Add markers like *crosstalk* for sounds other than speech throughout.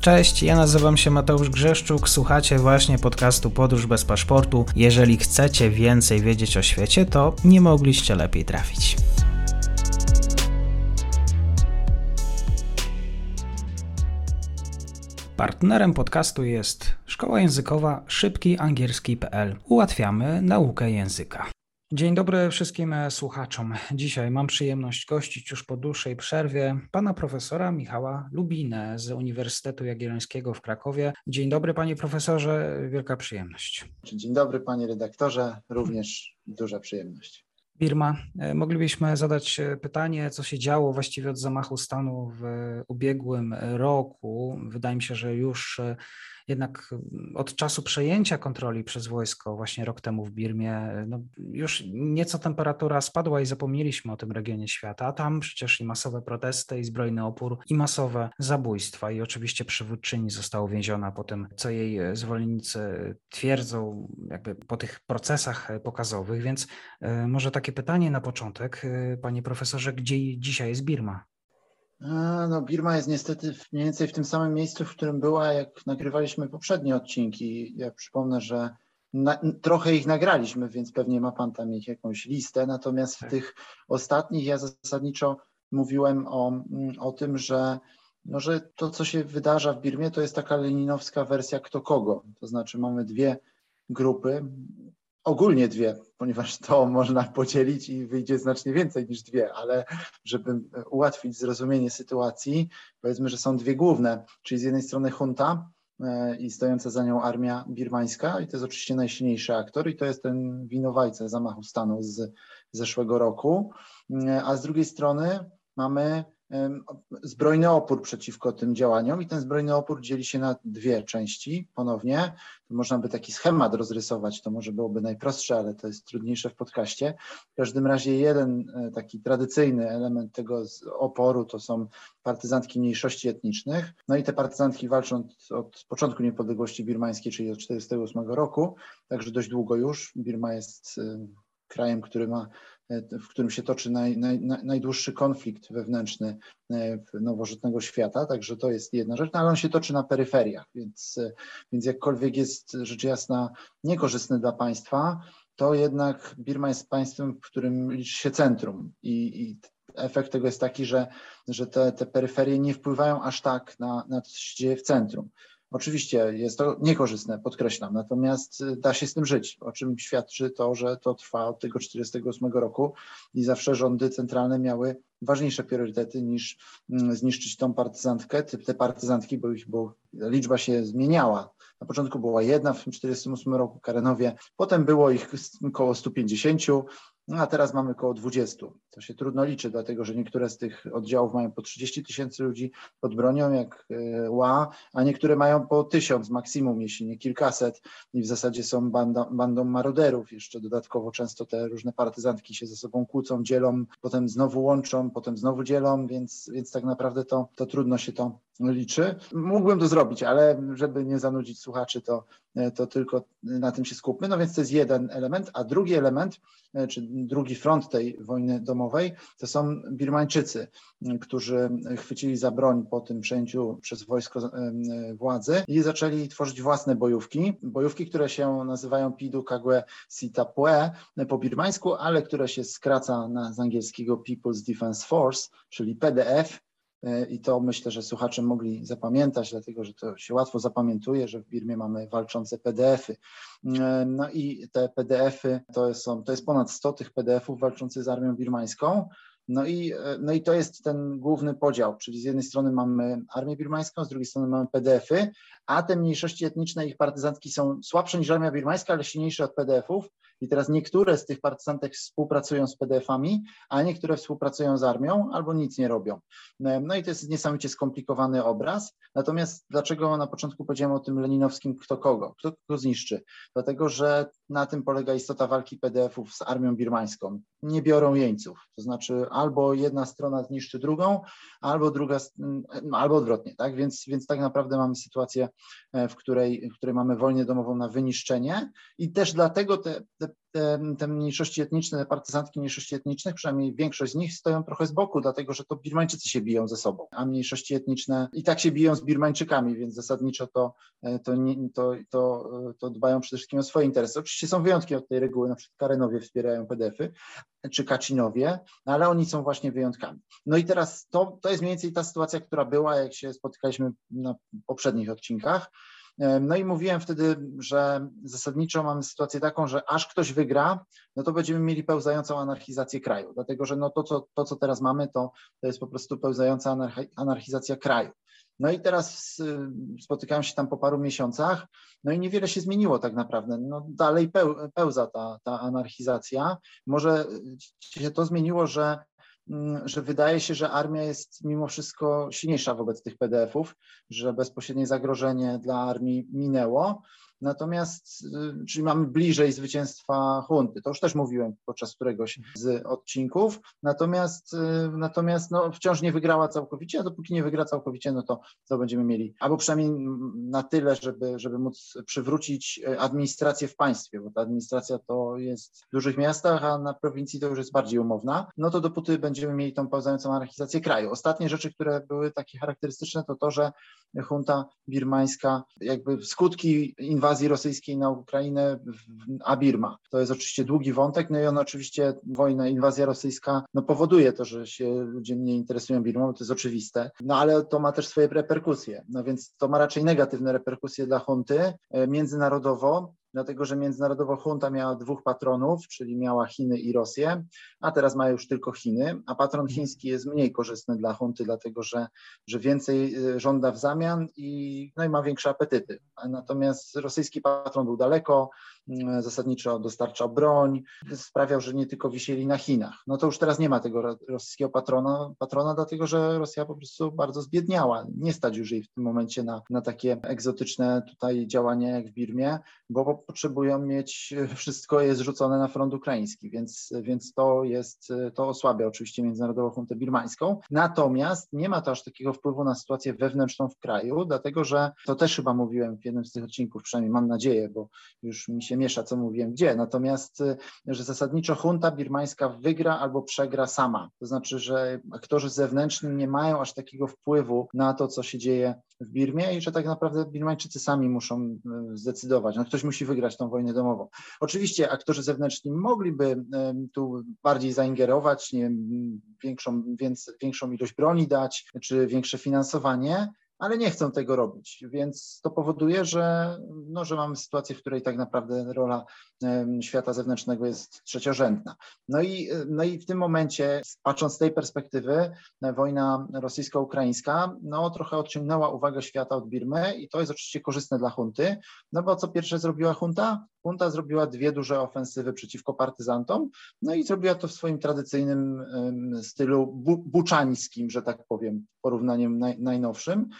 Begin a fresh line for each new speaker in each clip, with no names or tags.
Cześć, ja nazywam się Mateusz Grzeszczuk, słuchacie właśnie podcastu Podróż bez paszportu. Jeżeli chcecie więcej wiedzieć o świecie, to nie mogliście lepiej trafić. Partnerem podcastu jest szkoła językowa szybkiangielski.pl. Ułatwiamy naukę języka. Dzień dobry wszystkim słuchaczom. Dzisiaj mam przyjemność gościć już po dłuższej przerwie pana profesora Michała Lubinę z Uniwersytetu Jagiellońskiego w Krakowie. Dzień dobry panie profesorze, wielka przyjemność.
Dzień dobry panie redaktorze, również duża przyjemność.
Birma. Moglibyśmy zadać pytanie, co się działo właściwie od zamachu stanu w ubiegłym roku. Wydaje mi się, że już jednak od czasu przejęcia kontroli przez wojsko właśnie rok temu w Birmie, no już nieco temperatura spadła i zapomnieliśmy o tym regionie świata, a tam przecież i masowe protesty, i zbrojny opór, i masowe zabójstwa. I oczywiście przywódczyni została uwięziona po tym, co jej zwolennicy twierdzą jakby po tych procesach pokazowych, więc e, może takie pytanie na początek, e, panie profesorze, gdzie dzisiaj jest Birma?
No, Birma jest niestety mniej więcej w tym samym miejscu, w którym była, jak nagrywaliśmy poprzednie odcinki. Ja przypomnę, że na, trochę ich nagraliśmy, więc pewnie ma Pan tam jakąś listę. Natomiast w tak. tych ostatnich ja zasadniczo mówiłem o, o tym, że, no, że to, co się wydarza w Birmie, to jest taka leninowska wersja kto kogo. To znaczy mamy dwie grupy, ogólnie dwie, ponieważ to można podzielić i wyjdzie znacznie więcej niż dwie, ale żeby ułatwić zrozumienie sytuacji, powiedzmy, że są dwie główne, czyli z jednej strony junta e, i stojąca za nią armia birmańska i to jest oczywiście najsilniejszy aktor i to jest ten winowajca zamachu stanu z zeszłego roku, e, a z drugiej strony mamy zbrojny opór przeciwko tym działaniom i ten zbrojny opór dzieli się na dwie części ponownie. Można by taki schemat rozrysować, to może byłoby najprostsze, ale to jest trudniejsze w podcaście. W każdym razie jeden e, taki tradycyjny element tego oporu to są partyzantki mniejszości etnicznych. No i te partyzantki walczą od, początku niepodległości birmańskiej, czyli od 1948 roku, także dość długo już. Birma jest krajem, który ma w którym się toczy naj, naj, najdłuższy konflikt wewnętrzny e, nowożytnego świata, także to jest jedna rzecz, no ale on się toczy na peryferiach, więc, e, więc jakkolwiek jest rzecz jasna niekorzystny dla państwa, to jednak Birma jest państwem, w którym liczy się centrum i, i efekt tego jest taki, że, że te, te peryferie nie wpływają aż tak na, na to, co się dzieje w centrum. Oczywiście jest to niekorzystne, podkreślam, natomiast y, da się z tym żyć, o czym świadczy to, że to trwa od tego 1948 roku i zawsze rządy centralne miały ważniejsze priorytety niż mm, zniszczyć tą partyzantkę, te partyzantki, bo, ich, bo liczba się zmieniała. Na początku była jedna w 1948 roku Karenowie, potem było ich około 150, no a teraz mamy około 20. To się trudno liczy, dlatego że niektóre z tych oddziałów mają po 30 tysięcy ludzi pod bronią, jak e, ła, a niektóre mają po tysiąc maksimum, jeśli nie kilkaset i w zasadzie są bandą, bandą maroderów. Jeszcze dodatkowo często te różne partyzantki się ze sobą kłócą, dzielą, potem znowu łączą, potem znowu dzielą, więc, więc tak naprawdę to, to trudno się to liczy. Mógłbym to zrobić, ale żeby nie zanudzić słuchaczy, to, to tylko na tym się skupmy. No więc to jest jeden element, a drugi element, czy drugi front tej wojny domowej, to są Birmańczycy, którzy chwycili za broń po tym przejęciu przez wojsko władzy i zaczęli tworzyć własne bojówki. Bojówki, które się nazywają Pidu Kagwe Sitapue po birmańsku, ale które się skraca na, z angielskiego People's Defense Force, czyli PDF, i to myślę, że słuchacze mogli zapamiętać, dlatego że to się łatwo zapamiętuje, że w Birmie mamy walczące PDF-y. E, no i te PDF-y to, są, to jest ponad 100 tych PDF-ów walczących z armią birmańską. No i, e, no i to jest ten główny podział, czyli z jednej strony mamy armię birmańską, z drugiej strony mamy PDF-y, a te mniejszości etniczne, ich partyzantki są słabsze niż armia birmańska, ale silniejsze od PDF-ów. I teraz niektóre z tych partyzantek współpracują z PDF-ami, a niektóre współpracują z armią albo nic nie robią. No i to jest niesamowicie skomplikowany obraz. Natomiast dlaczego na początku powiedziałem o tym leninowskim kto kogo, kto kogo zniszczy? Dlatego, że na tym polega istota walki PDF-ów z armią birmańską. Nie biorą jeńców, to znaczy albo jedna strona zniszczy drugą, albo druga, albo odwrotnie, tak? Więc, więc tak naprawdę mamy sytuację, e, w której, w której mamy wojnę domową na wyniszczenie i też dlatego te, te te, te, mniejszości etniczne, te partyzantki mniejszości etnicznych, przynajmniej większość z nich stoją trochę z boku, dlatego że to Birmańczycy się biją ze sobą, a mniejszości etniczne i tak się biją z Birmańczykami, więc zasadniczo to, to, nie, to, to, to dbają przede wszystkim o swoje interesy. Oczywiście są wyjątki od tej reguły, na przykład Karenowie wspierają PDF-y, czy Kacinowie, no ale oni są właśnie wyjątkami. No i teraz to, to jest mniej więcej ta sytuacja, która była, jak się spotykaliśmy na poprzednich odcinkach. No i mówiłem wtedy, że zasadniczo mamy sytuację taką, że aż ktoś wygra, no to będziemy mieli pełzającą anarchizację kraju, dlatego że no to, co, to, co teraz mamy, to, to jest po prostu pełzająca anarchizacja kraju. No i teraz spotykałem się tam po paru miesiącach, no i niewiele się zmieniło tak naprawdę. No dalej pełza ta, ta anarchizacja. Może się to zmieniło, że że wydaje się, że armia jest mimo wszystko silniejsza wobec tych PDF-ów, że bezpośrednie zagrożenie dla armii minęło. Natomiast, y, czyli mamy bliżej zwycięstwa hunty, to już też mówiłem podczas któregoś z odcinków, natomiast, y, natomiast no, wciąż nie wygrała całkowicie, a dopóki nie wygra całkowicie, no to, to będziemy mieli, albo przynajmniej na tyle, żeby, żeby móc przywrócić y, administrację w państwie, bo ta administracja to jest w dużych miastach, a na prowincji to już jest bardziej umowna, no to dopóty będziemy mieli tą pełzającą anarchizację kraju. Ostatnie rzeczy, które były takie charakterystyczne, to to, że junta birmańska, jakby skutki inwazji rosyjskiej na Ukrainę, a Birma. To jest oczywiście długi wątek, no i on oczywiście, wojna, inwazja rosyjska, no powoduje to, że się ludzie mniej interesują Birmą, to jest oczywiste, no ale to ma też swoje reperkusje, no więc to ma raczej negatywne reperkusje dla hunty e, międzynarodowo, dlatego że międzynarodowo junta miała dwóch patronów, czyli miała Chiny i Rosję, a teraz ma już tylko Chiny, a patron mhm. chiński jest mniej korzystny dla hunty, dlatego że, że więcej y, żąda w zamian i, no i ma większe apetyty. Natomiast rosyjski patron był daleko, zasadniczo dostarczał broń, sprawiał, że nie tylko wisieli na Chinach. No to już teraz nie ma tego rosyjskiego patrona, patrona dlatego że Rosja po prostu bardzo zbiedniała. Nie stać już jej w tym momencie na, na takie egzotyczne tutaj działania jak w Birmie, bo potrzebują mieć, wszystko jest rzucone na front ukraiński, więc, więc to jest, to osłabia oczywiście międzynarodową huntę birmańską. Natomiast nie ma to aż takiego wpływu na sytuację wewnętrzną w kraju, dlatego że to też chyba mówiłem w jednym z tych odcinków, przynajmniej mam nadzieję, bo już mi się miesza, co mówiłem gdzie. Natomiast, że zasadniczo hunta birmańska wygra albo przegra sama. To znaczy, że aktorzy zewnętrzni nie mają aż takiego wpływu na to, co się dzieje w Birmie i że tak naprawdę Birmańczycy sami muszą zdecydować. No, ktoś musi wygrać tą wojnę domową. Oczywiście aktorzy zewnętrzni mogliby tu bardziej zaingerować, nie wiem, większą, więc, większą ilość broni dać, czy większe finansowanie, ale nie chcą tego robić, więc to powoduje, że, no, że mamy sytuację, w której tak naprawdę rola świata zewnętrznego jest trzeciorzędna. No i, no i w tym momencie, patrząc z tej perspektywy, wojna rosyjsko-ukraińska no, trochę odciągnęła uwagę świata od Birmy i to jest oczywiście korzystne dla hunty, no bo co pierwsze zrobiła hunta? Hunta zrobiła dwie duże ofensywy przeciwko partyzantom, no i zrobiła to w swoim tradycyjnym stylu bu buczańskim, że tak powiem, porównaniem naj, najnowszym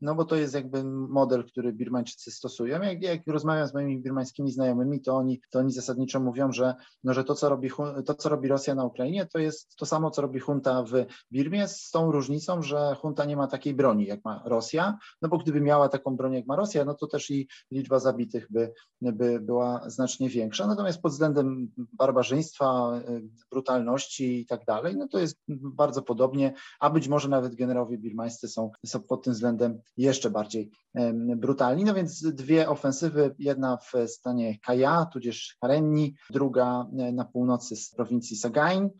no bo to jest jakby model, który Birmańczycy stosują. Jak, jak rozmawiam z moimi birmańskimi znajomymi, to oni, to oni zasadniczo mówią, że, no, że to, co robi, to, co robi Rosja na Ukrainie, to jest to samo, co robi junta w Birmie, z tą różnicą, że junta nie ma takiej broni, jak ma Rosja, no bo gdyby miała taką broń, jak ma Rosja, no to też i liczba zabitych by, by była znacznie większa. Natomiast pod względem barbarzyństwa, brutalności i tak dalej, no to jest bardzo podobnie, a być może nawet generałowie birmańscy są, są pod tym względem jeszcze bardziej brutalni. No więc dwie ofensywy, jedna w stanie Kaja, tudzież Karenni, druga e, na północy z prowincji Sagain.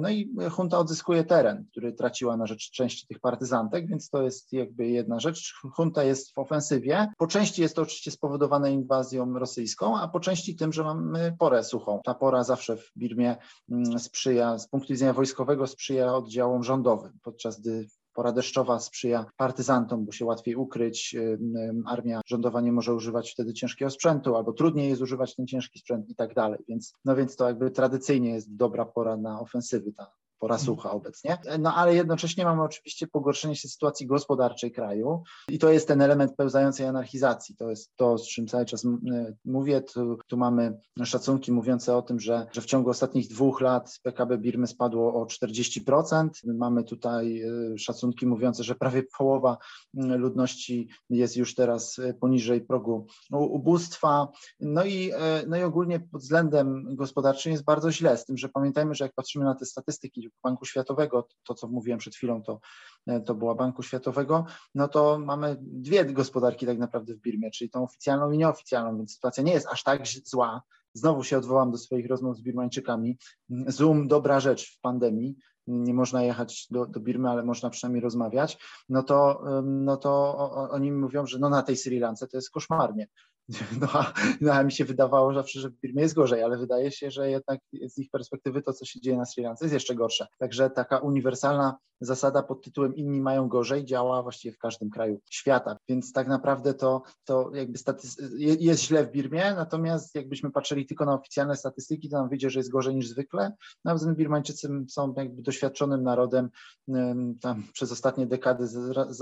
No i junta odzyskuje teren, który traciła na rzecz części tych partyzantek, więc to jest jakby jedna rzecz. Junta jest w ofensywie. Po części jest to oczywiście spowodowane inwazją rosyjską, a po części tym, że mamy porę suchą. Ta pora zawsze w Birmie mm, sprzyja, z punktu widzenia wojskowego sprzyja oddziałom rządowym, podczas gdy Pora deszczowa sprzyja partyzantom, bo się łatwiej ukryć. Armia rządowa nie może używać wtedy ciężkiego sprzętu, albo trudniej jest używać ten ciężki sprzęt i tak dalej. Więc, no więc to jakby tradycyjnie jest dobra pora na ofensywy, ta pora mhm. sucha obecnie. No ale jednocześnie mamy oczywiście pogorszenie się sytuacji gospodarczej kraju i to jest ten element pełzającej anarchizacji. To jest to, z czym cały czas mówię. Tu, tu mamy szacunki mówiące o tym, że, że w ciągu ostatnich dwóch lat PKB Birmy spadło o 40%. Mamy tutaj e, szacunki mówiące, że prawie połowa ludności jest już teraz e, poniżej progu ubóstwa. No i, no i ogólnie pod względem gospodarczym jest bardzo źle, z tym, że pamiętajmy, że jak patrzymy na te statystyki Banku Światowego, to co mówiłem przed chwilą, to, to była Banku Światowego, no to mamy dwie gospodarki tak naprawdę w Birmie, czyli tą oficjalną i nieoficjalną, więc sytuacja nie jest aż tak zła. Znowu się odwołam do swoich rozmów z Birmańczykami. Zoom, dobra rzecz w pandemii, nie można jechać do, do Birmy, ale można przynajmniej rozmawiać, no to, no to oni mówią, że no na tej Sri Lance to jest koszmarnie. *laughs* No no a mi się wydawało zawsze, że w Birmie jest gorzej, ale wydaje się, że jednak z ich perspektywy to, co się dzieje na Sri Lance jest jeszcze gorsze. Także taka uniwersalna zasada pod tytułem inni mają gorzej działa właściwie w każdym kraju świata, więc tak naprawdę to, to jakby jest źle w Birmie, natomiast jakbyśmy patrzyli tylko na oficjalne statystyki, to nam wyjdzie, że jest gorzej niż zwykle. Nawet Birmańczycy są jakby doświadczonym narodem, tam przez ostatnie dekady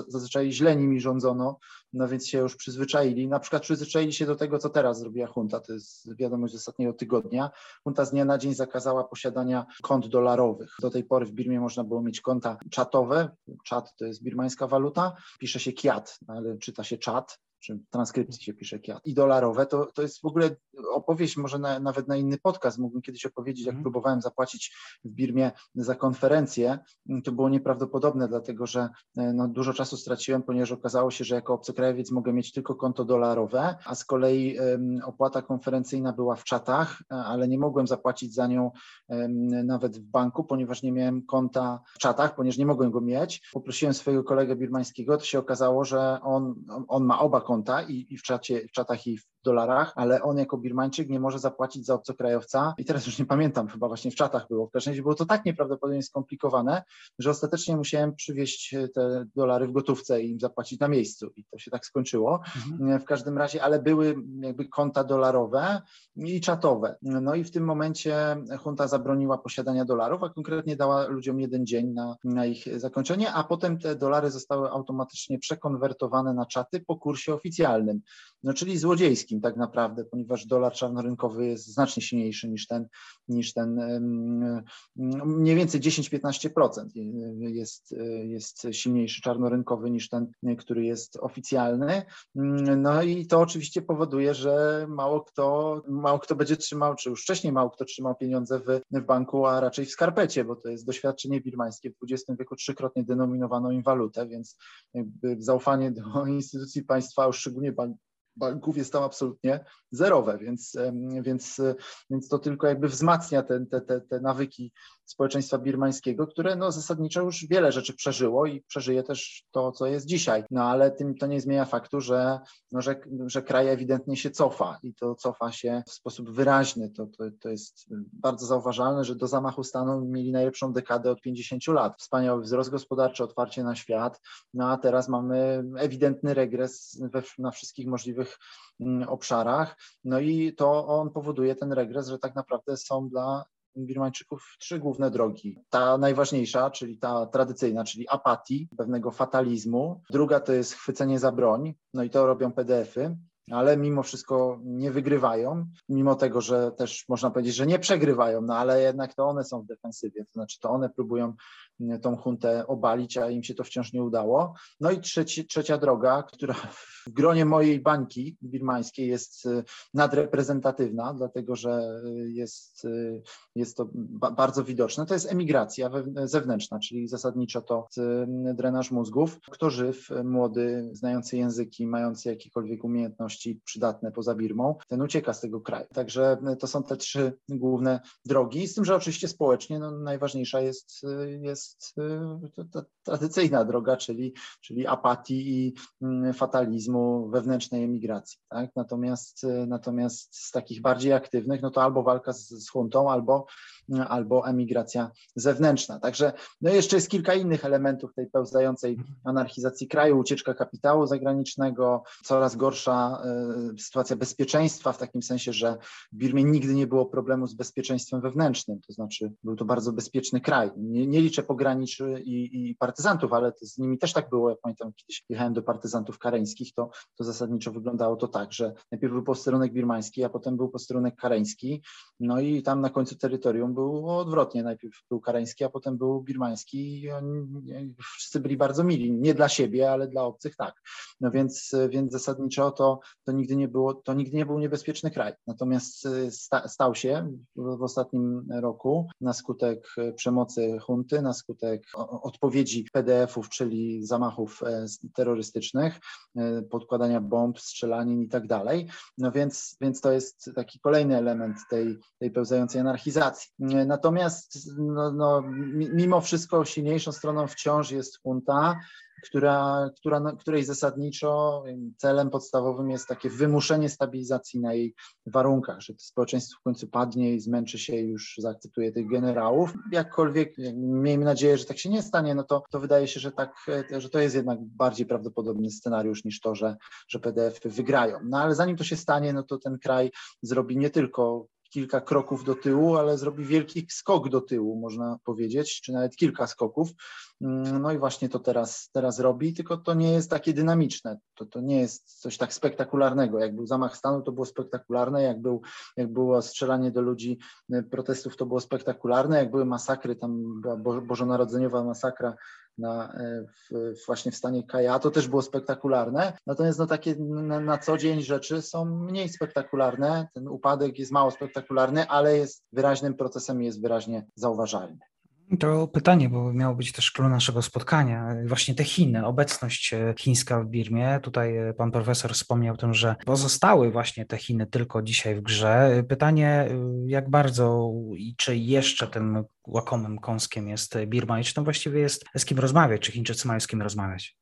zazwyczaj źle nimi rządzono, no więc się już przyzwyczaili. Na przykład przyzwyczaili się do tego, co teraz zrobiła junta, to jest wiadomość z ostatniego tygodnia. Junta z dnia na dzień zakazała posiadania kont dolarowych. Do tej pory w Birmie można było mieć konta czatowe. Czat to jest birmańska waluta. Pisze się kiat, ale czyta się czat czy transkrypcji się pisze kiat, i dolarowe, to, to jest w ogóle opowieść, może na, nawet na inny podcast. Mógłbym kiedyś opowiedzieć, jak mm. próbowałem zapłacić w Birmie za konferencję. To było nieprawdopodobne, dlatego że e, no, dużo czasu straciłem, ponieważ okazało się, że jako obcokrajowiec mogę mieć tylko konto dolarowe, a z kolei um, opłata konferencyjna była w czatach, e, ale nie mogłem zapłacić za nią um, nawet w banku, ponieważ nie miałem konta w czatach, ponieważ nie mogłem go mieć. Poprosiłem swojego kolegę birmańskiego, to się okazało, że on, on ma oba konta i, i w, czacie, w czatach i w dolarach, ale on jako Birmańczyk nie może zapłacić za obcokrajowca i teraz już nie pamiętam, chyba właśnie w czatach było, w każdym razie było to tak nieprawdopodobnie skomplikowane, że ostatecznie musiałem przywieźć te dolary w gotówce i im zapłacić na miejscu i to się tak skończyło. Mhm. W każdym razie, ale były jakby konta dolarowe i czatowe. No i w tym momencie junta zabroniła posiadania dolarów, a konkretnie dała ludziom jeden dzień na, na ich zakończenie, a potem te dolary zostały automatycznie przekonwertowane na czaty po kursie oficjalnym, no czyli złodziejskim tak naprawdę, ponieważ dolar czarnorynkowy jest znacznie silniejszy niż ten, niż ten mniej więcej 10-15% jest, jest silniejszy czarnorynkowy niż ten, który jest oficjalny. No i to oczywiście powoduje, że mało kto, mało kto będzie trzymał, czy już wcześniej mało kto trzymał pieniądze w, w banku, a raczej w skarpecie, bo to jest doświadczenie birmańskie. W XX wieku trzykrotnie denominowano im walutę, więc zaufanie do instytucji państwa, szczególnie bank, banków jest tam absolutnie zerowe, więc, więc, więc to tylko jakby wzmacnia te, te, te, te nawyki społeczeństwa birmańskiego, które no zasadniczo już wiele rzeczy przeżyło i przeżyje też to, co jest dzisiaj. No ale tym to nie zmienia faktu, że, no, że, że kraj ewidentnie się cofa i to cofa się w sposób wyraźny. To, to, to jest bardzo zauważalne, że do zamachu stanu mieli najlepszą dekadę od 50 lat. Wspaniały wzrost gospodarczy, otwarcie na świat, no a teraz mamy ewidentny regres we, na wszystkich możliwych mm, obszarach. No i to on powoduje ten regres, że tak naprawdę są dla Birmańczyków trzy główne drogi. Ta najważniejsza, czyli ta tradycyjna, czyli apatii, pewnego fatalizmu. Druga to jest chwycenie za broń, no i to robią PDF-y ale mimo wszystko nie wygrywają, mimo tego, że też można powiedzieć, że nie przegrywają, no ale jednak to one są w defensywie, to znaczy to one próbują tą huntę obalić, a im się to wciąż nie udało. No i trzeci, trzecia droga, która w gronie mojej bańki birmańskiej jest y, nadreprezentatywna, dlatego że y, jest, y, jest to bardzo widoczne, to jest emigracja zewnętrzna, czyli zasadniczo to drenaż mózgów. Kto żyw, młody, znający języki, mający jakiekolwiek umiejętności przydatne poza Birmą, ten ucieka z tego kraju. Także to są te trzy główne drogi, z tym, że oczywiście społecznie no, najważniejsza jest, jest jest y, tradycyjna droga, czyli, czyli apatii i mm, fatalizmu wewnętrznej emigracji. Tak? Natomiast, y, natomiast z takich bardziej aktywnych, no to albo walka z, z huntą, albo albo emigracja zewnętrzna. Także no jeszcze jest kilka innych elementów tej pełzającej anarchizacji kraju, ucieczka kapitału zagranicznego, coraz gorsza e, sytuacja bezpieczeństwa w takim sensie, że w Birmie nigdy nie było problemu z bezpieczeństwem wewnętrznym, to znaczy był to bardzo bezpieczny kraj. Nie, nie liczę pograniczy i, i partyzantów, ale z nimi też tak było. Jak pamiętam, kiedyś jechałem do partyzantów kareńskich, to, to zasadniczo wyglądało to tak, że najpierw był posterunek birmański, a potem był posterunek kareński, no i tam na końcu terytorium było odwrotnie. Najpierw był kareński, a potem był birmański i oni wszyscy byli bardzo mili. Nie dla siebie, ale dla obcych tak. No więc, więc zasadniczo to, to nigdy nie było, to nigdy nie był niebezpieczny kraj. Natomiast y, sta, stał się w, w ostatnim roku na skutek przemocy hunty, na skutek odpowiedzi PDF-ów, czyli zamachów e, terrorystycznych, e, podkładania bomb, strzelanin i tak dalej. No więc, więc to jest taki kolejny element tej, tej pełzającej anarchizacji. Natomiast no, no, mimo wszystko silniejszą stroną wciąż jest junta, która, która, no, której zasadniczo celem podstawowym jest takie wymuszenie stabilizacji na jej warunkach, że to społeczeństwo w końcu padnie i zmęczy się już zaakceptuje tych generałów. Jakkolwiek miejmy nadzieję, że tak się nie stanie, no to, to wydaje się, że, tak, że to jest jednak bardziej prawdopodobny scenariusz niż to, że, że PDF wygrają. No ale zanim to się stanie, no to ten kraj zrobi nie tylko kilka kroków do tyłu, ale zrobi wielki skok do tyłu, można powiedzieć, czy nawet kilka skoków. Mm, no i właśnie to teraz, teraz robi, tylko to nie jest takie dynamiczne, to, to nie jest coś tak spektakularnego. Jak był zamach stanu, to było spektakularne, jak, był, jak było strzelanie do ludzi y, protestów, to było spektakularne, jak były masakry, tam była bożonarodzeniowa masakra na, e, w, właśnie w stanie Kaja, to też było spektakularne. Natomiast no, takie na, na, co dzień rzeczy są mniej spektakularne. Ten upadek jest mało spektakularny, ale jest wyraźnym procesem i jest wyraźnie zauważalny.
To pytanie, bo miało być też klucz naszego spotkania. Właśnie te Chiny, obecność e, chińska w Birmie. Tutaj e, pan profesor wspomniał o tym, że pozostały właśnie te Chiny tylko dzisiaj w grze. Pytanie, e, jak bardzo i czy jeszcze tym łakomym kąskiem jest Birma i czy tam właściwie jest z kim rozmawiać, czy Chińczycy mają z kim rozmawiać?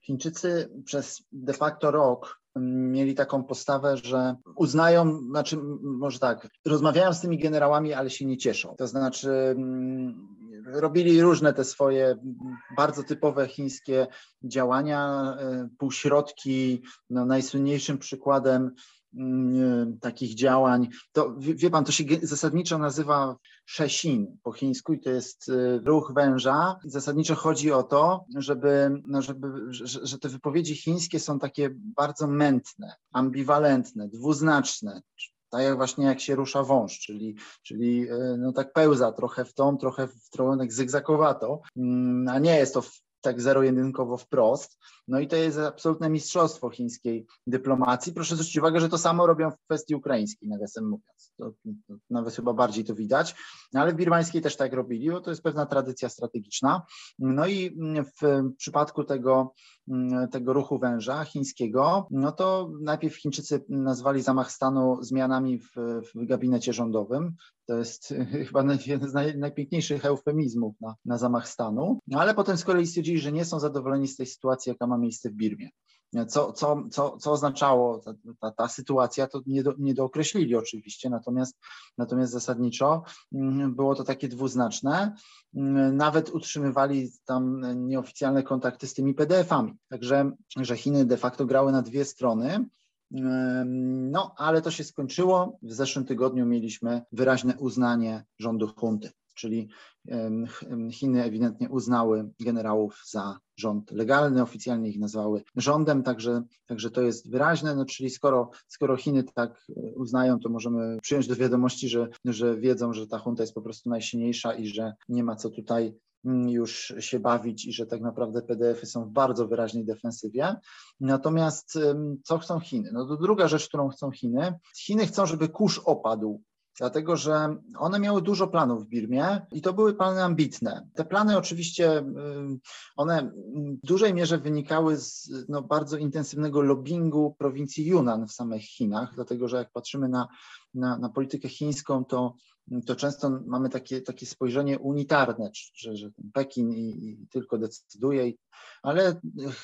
Chińczycy przez de facto rok mieli taką postawę, że uznają, znaczy może tak, rozmawiają z tymi generałami, ale się nie cieszą. To znaczy robili różne te swoje bardzo typowe chińskie działania, e, półśrodki. No, najsłynniejszym przykładem mm, takich działań, to wie pan, to się zasadniczo nazywa Sheshin po chińsku i to jest e, ruch węża. Zasadniczo chodzi o to, żeby, no żeby że, że te wypowiedzi chińskie są takie bardzo mętne, ambiwalentne, dwuznaczne tak jak właśnie jak się rusza wąż, czyli, czyli e, no tak pełza trochę w tą, trochę w stronę zygzakowato, mm, a nie jest to tak zero-jedynkowo wprost. No i to jest absolutne mistrzostwo chińskiej dyplomacji. Proszę zwrócić uwagę, że to samo robią w kwestii ukraińskiej, nawiasem mówiąc. To, to, nawet chyba bardziej to widać, no ale w birmańskiej też tak robili, bo to jest pewna tradycja strategiczna. No i w przypadku tego, tego ruchu węża chińskiego, no to najpierw Chińczycy nazwali zamach stanu zmianami w, w gabinecie rządowym. To jest *laughs* chyba jeden z naj, najpiękniejszych eufemizmów na, na zamach stanu. No ale potem z kolei stwierdzili, że nie są zadowoleni z tej sytuacji, jaka ma miejsce w Birmie. Co, co, co, co oznaczało ta, ta, ta sytuacja, to nie, do, nie dookreślili oczywiście, natomiast, natomiast zasadniczo mm, było to takie dwuznaczne. Mm, nawet utrzymywali tam nieoficjalne kontakty z tymi PDF-ami. Także że Chiny de facto grały na dwie strony. No, ale to się skończyło. W zeszłym tygodniu mieliśmy wyraźne uznanie rządu hunty czyli Chiny ewidentnie uznały generałów za rząd legalny, oficjalnie ich nazwały rządem, także, także to jest wyraźne, no, czyli skoro, skoro Chiny tak e, uznają, to możemy przyjąć do wiadomości, że, że wiedzą, że ta junta jest po prostu najsilniejsza i że nie ma co tutaj mm, już się bawić i że tak naprawdę PDF-y są w bardzo wyraźnej defensywie. Natomiast co chcą Chiny? No to druga rzecz, którą chcą Chiny. Chiny chcą, żeby kurz opadł dlatego że one miały dużo planów w Birmie i to były plany ambitne. Te plany oczywiście, y, one w dużej mierze wynikały z no, bardzo intensywnego lobbingu prowincji Yunnan w samych Chinach, dlatego że jak patrzymy na, na, na politykę chińską, to to często mamy takie, takie spojrzenie unitarne, że, że Pekin i, i tylko decyduje, ale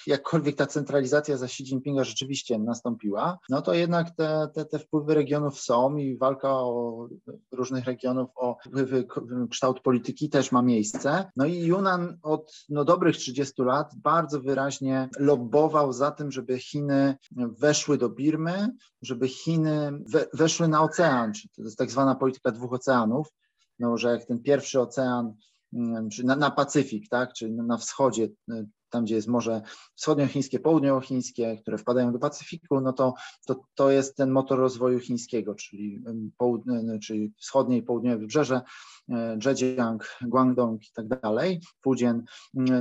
jakkolwiek ta centralizacja za Xi Jinpinga rzeczywiście nastąpiła, no to jednak te, te, te wpływy regionów są i walka o różnych regionów o wpływy, kształt polityki też ma miejsce. No i Yunan od no, dobrych 30 lat bardzo wyraźnie lobbował za tym, żeby Chiny weszły do Birmy, żeby Chiny we, weszły na ocean, czy to jest tak zwana polityka dwóch oceanów, no, że jak ten pierwszy ocean, mm, na, na Pacyfik, tak, czy na wschodzie, y, tam gdzie jest Morze Wschodniochińskie, Południochińskie, które wpadają do Pacyfiku, no to, to, to jest ten motor rozwoju chińskiego, czyli, południe, czyli wschodnie i południowe wybrzeże, Zhejiang, Guangdong i tak dalej, Fujian.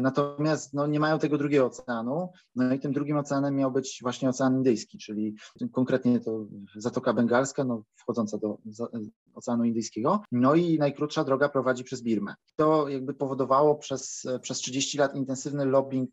Natomiast no, nie mają tego drugiego oceanu. No i tym drugim oceanem miał być właśnie Ocean Indyjski, czyli konkretnie to Zatoka Bengalska, no, wchodząca do Oceanu Indyjskiego. No i najkrótsza droga prowadzi przez Birmę. To jakby powodowało przez, przez 30 lat intensywny lobbying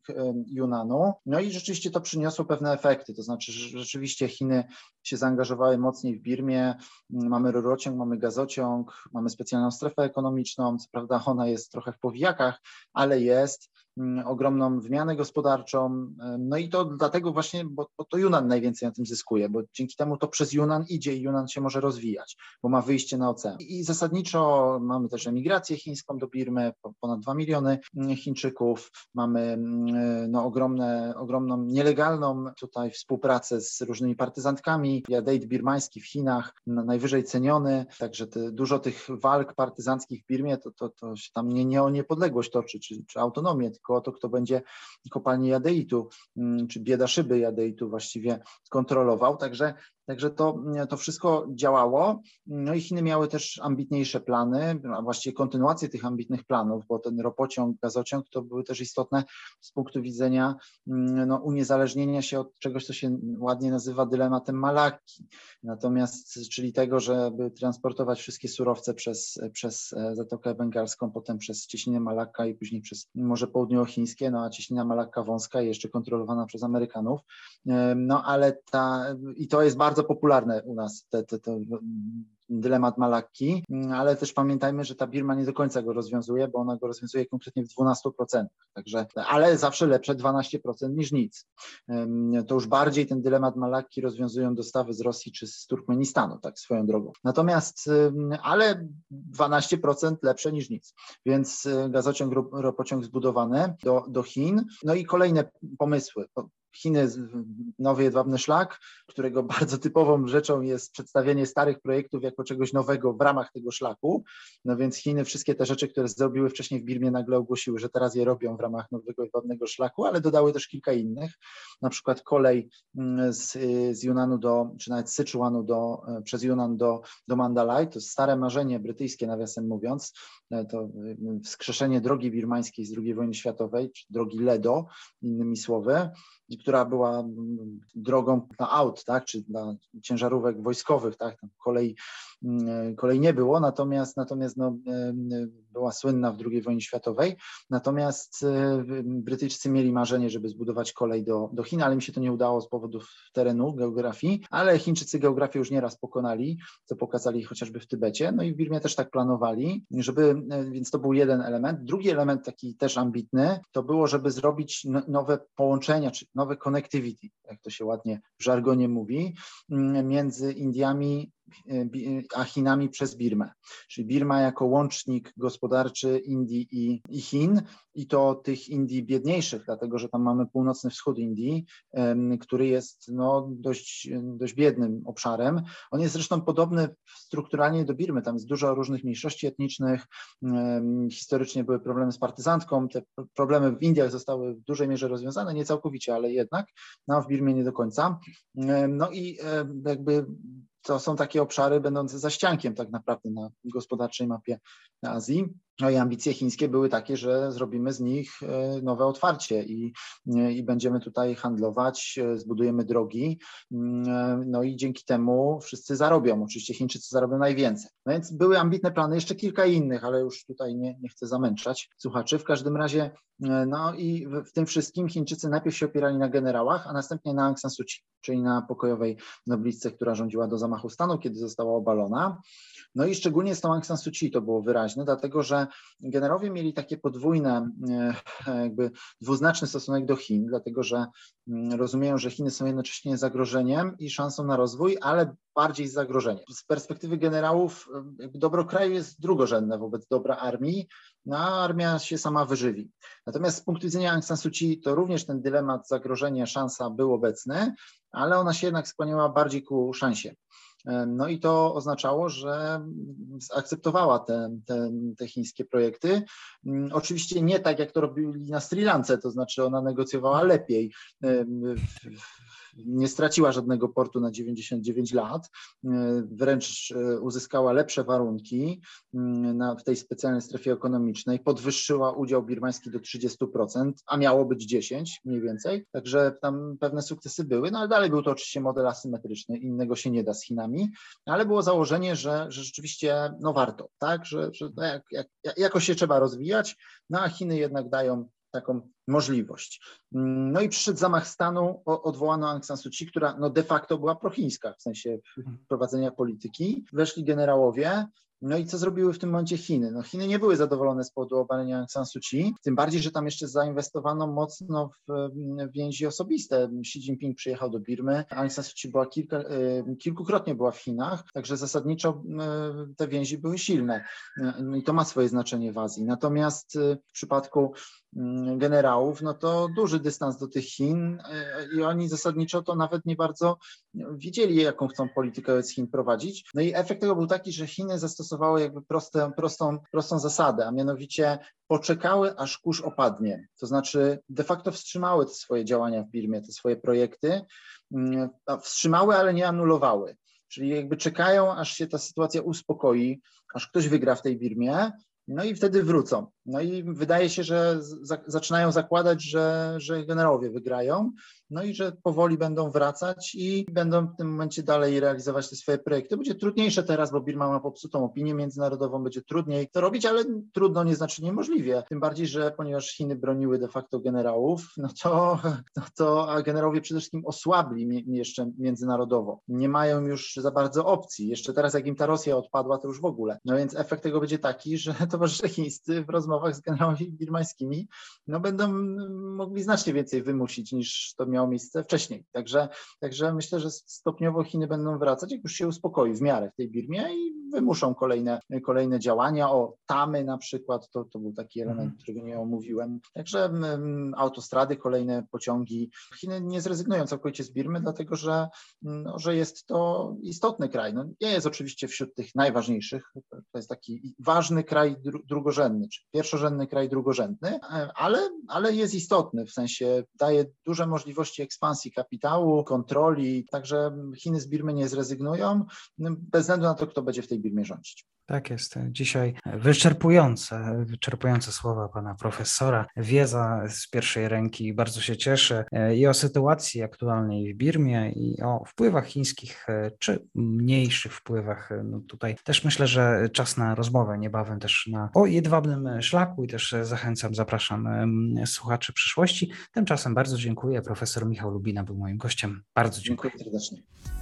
Yunanu. No i rzeczywiście to przyniosło pewne efekty. To znaczy, rzeczywiście Chiny się zaangażowały mocniej w Birmie. Mamy rurociąg, mamy gazociąg, mamy specjalną strefę ekonomiczną. Co prawda ona jest trochę w powijakach, ale jest. Mm, ogromną wymianę gospodarczą. No i to dlatego właśnie, bo, bo, to Yunan najwięcej na tym zyskuje, bo dzięki temu to przez Yunan idzie i Yunan się może rozwijać, bo ma wyjście na ocean. I zasadniczo mamy też emigrację chińską do Birmy, ponad 2 miliony Chińczyków, mamy mm, no, ogromne, ogromną nielegalną tutaj współpracę z różnymi partyzantkami. Jadeit birmański w Chinach, najwyżej ceniony, także te, dużo tych walk partyzanckich w Birmie, to, to, to się tam nie, nie o niepodległość toczy, czy, czy autonomię, tylko o to, kto będzie kopalnię jadeitu, mm, czy bieda szyby jadeitu właściwie kontrolował. Także Także to, to wszystko działało. No i Chiny miały też ambitniejsze plany, a właściwie kontynuację tych ambitnych planów, bo ten ropociąg, gazociąg to były też istotne z punktu widzenia mm, no, uniezależnienia się od czegoś, co się ładnie nazywa dylematem Malaki. Natomiast, czyli tego, żeby transportować wszystkie surowce przez, przez e, Zatokę Bengalską, potem przez cieśninę Malakka i później przez Morze Południowochińskie, no a cieśnina Malakka wąska jeszcze kontrolowana przez Amerykanów. E, no ale ta, i to jest bardzo bardzo popularne u nas, te, te, te, dylemat Malakki, ale też pamiętajmy, że ta Birma nie do końca go rozwiązuje, bo ona go rozwiązuje konkretnie w 12%. Także, ale zawsze lepsze 12% niż nic. To już bardziej ten dylemat Malakki rozwiązują dostawy z Rosji czy z Turkmenistanu, tak swoją drogą. Natomiast, ale 12% lepsze niż nic. Więc e, gazociąg, ropociąg zbudowany do, do Chin. No i kolejne pomysły. Chiny, nowy jedwabny szlak, którego *laughs* bardzo typową rzeczą jest przedstawienie starych projektów jako czegoś nowego w ramach tego szlaku. No więc Chiny wszystkie te rzeczy, które zrobiły wcześniej w Birmie, nagle ogłosiły, że teraz je robią w ramach nowego jedwabnego szlaku, ale dodały też kilka innych, na przykład kolej mm, z, z Yunanu do, czy nawet Sichuanu do, e, przez Yunan do, do Mandalay. To stare marzenie brytyjskie, nawiasem mówiąc, e, to mm, wskrzeszenie drogi birmańskiej z II wojny światowej, czy drogi Ledo, innymi słowy która była mm, drogą na aut, tak, czy dla ciężarówek wojskowych, tak, tam kolej, mm, kolej nie było, natomiast, natomiast no, była słynna w II wojnie światowej, natomiast e, Brytyjczycy mieli marzenie, żeby zbudować kolej do, do Chin, ale mi się to nie udało z powodów terenu, geografii, ale Chińczycy geografię już nieraz pokonali, co pokazali chociażby w Tybecie, no i w Birmie też tak planowali, żeby, e, więc to był jeden element. Drugi element taki też ambitny, to było, żeby zrobić nowe połączenia, czy nowe connectivity, jak to się ładnie w żargonie mówi, mm, między Indiami a Chinami przez Birmę. Czyli Birma jako łącznik gospodarczy Indii i, i, Chin i to tych Indii biedniejszych, dlatego że tam mamy północny wschód Indii, który jest no, dość, dość biednym obszarem. On jest zresztą podobny strukturalnie do Birmy, tam jest dużo różnych mniejszości etnicznych, historycznie były problemy z partyzantką, te problemy w Indiach zostały w dużej mierze rozwiązane, nie całkowicie, ale jednak, no w Birmie nie do końca. No i jakby to są takie obszary będące za ściankiem tak naprawdę na gospodarczej mapie Azji. No i ambicje chińskie były takie, że zrobimy z nich e, nowe otwarcie i, e, i będziemy tutaj handlować, e, zbudujemy drogi, mm, no i dzięki temu wszyscy zarobią. Oczywiście Chińczycy zarobią najwięcej. No więc były ambitne plany, jeszcze kilka innych, ale już tutaj nie, nie chcę zamęczać słuchaczy. W każdym razie, no i w, w tym wszystkim Chińczycy najpierw się opierali na generałach, a następnie na Aung San Suu Kyi, czyli na pokojowej noblistce, która rządziła do zamachu stanu, kiedy została obalona. No i szczególnie z tą Aung San Suu Kyi to było wyraźne, dlatego że generałowie mieli takie podwójne, e, jakby dwuznaczny stosunek do Chin, dlatego że mm, rozumieją, że Chiny są jednocześnie zagrożeniem i szansą na rozwój, ale bardziej zagrożeniem. Z perspektywy generałów e, dobro kraju jest drugorzędne wobec dobra armii, no a armia się sama wyżywi. Natomiast z punktu widzenia Aung San Suu Kyi to również ten dylemat zagrożenie, szansa był obecny, ale ona się jednak skłaniała bardziej ku szansie. No i to oznaczało, że zaakceptowała te, te, te, chińskie projekty. Oczywiście nie tak, jak to robili na Sri Lance, to znaczy ona negocjowała lepiej nie straciła żadnego portu na 99 lat, e, wręcz e, uzyskała lepsze warunki mm, na, w tej specjalnej strefie ekonomicznej, podwyższyła udział birmański do 30%, a miało być 10 mniej więcej, także tam pewne sukcesy były, no ale dalej był to oczywiście model asymetryczny, innego się nie da z Chinami, ale było założenie, że, że rzeczywiście no warto, tak, że, że jak, jak, jakoś się trzeba rozwijać, no a Chiny jednak dają taką możliwość. No i przyszedł zamach stanu, odwołano Aung San Suu Kyi, która no de facto była prochińska w sensie mhm. prowadzenia polityki. Weszli generałowie, no i co zrobiły w tym momencie Chiny? No Chiny nie były zadowolone z powodu obalenia Aung San Suu Kyi, tym bardziej, że tam jeszcze zainwestowano mocno w więzi osobiste. Xi Jinping przyjechał do Birmy, Aung San Suu Kyi była kilka, e, kilkukrotnie była w Chinach, także zasadniczo e, te więzi były silne no i to ma swoje znaczenie w Azji. Natomiast e, w przypadku Mm, generałów, no to duży dystans do tych Chin e, i oni zasadniczo to nawet nie bardzo wiedzieli, jaką chcą politykę wobec Chin prowadzić. No i efekt tego był taki, że Chiny zastosowały jakby proste, prostą, prostą zasadę, a mianowicie poczekały, aż kurz opadnie. To znaczy de facto wstrzymały te swoje działania w Birmie, te swoje projekty, mm, wstrzymały, ale nie anulowały. Czyli jakby czekają, aż się ta sytuacja uspokoi, aż ktoś wygra w tej Birmie, no i wtedy wrócą. No i wydaje się, że za, zaczynają zakładać, że, że generałowie wygrają, no i że powoli będą wracać i będą w tym momencie dalej realizować te swoje projekty. Będzie trudniejsze teraz, bo Birma ma popsutą opinię międzynarodową, będzie trudniej to robić, ale trudno nie znaczy niemożliwie. Tym bardziej, że ponieważ Chiny broniły de facto generałów, no to, *laughs* no to a generałowie przede wszystkim osłabli jeszcze międzynarodowo. Nie mają już za bardzo opcji. Jeszcze teraz, jak im ta Rosja odpadła, to już w ogóle. No więc efekt tego będzie taki, że *laughs* towarzysze chińscy w rozmowach z generałami birmańskimi no będą mogli znacznie więcej wymusić niż to miało miejsce wcześniej. Także, także myślę, że stopniowo Chiny będą wracać, jak już się uspokoi w miarę w tej Birmie i wymuszą kolejne, kolejne działania. O Tamy na przykład, to, to był taki element, mm. którego nie omówiłem. Także um, autostrady, kolejne pociągi. Chiny nie zrezygnują całkowicie z Birmy, dlatego że, no, że jest to istotny kraj. No, nie jest oczywiście wśród tych najważniejszych. To jest taki ważny kraj drugorzędny, czy pierwszorzędny kraj drugorzędny, ale, ale jest istotny, w sensie daje duże możliwości ekspansji kapitału, kontroli, także Chiny z Birmy nie zrezygnują, bez względu na to, kto będzie w tej Birmie rządzić.
Tak jest. Dzisiaj wyczerpujące, wyczerpujące słowa pana profesora. Wiedza z pierwszej ręki. Bardzo się cieszę e, i o sytuacji aktualnej w Birmie, i o wpływach chińskich, e, czy mniejszych wpływach. E, no tutaj też myślę, że czas na rozmowę niebawem też na o jedwabnym szlaku i też zachęcam, zapraszam słuchaczy przyszłości. Tymczasem bardzo dziękuję. Profesor Michał Lubina był moim gościem. Bardzo dziękuję.
Dziękuję serdecznie.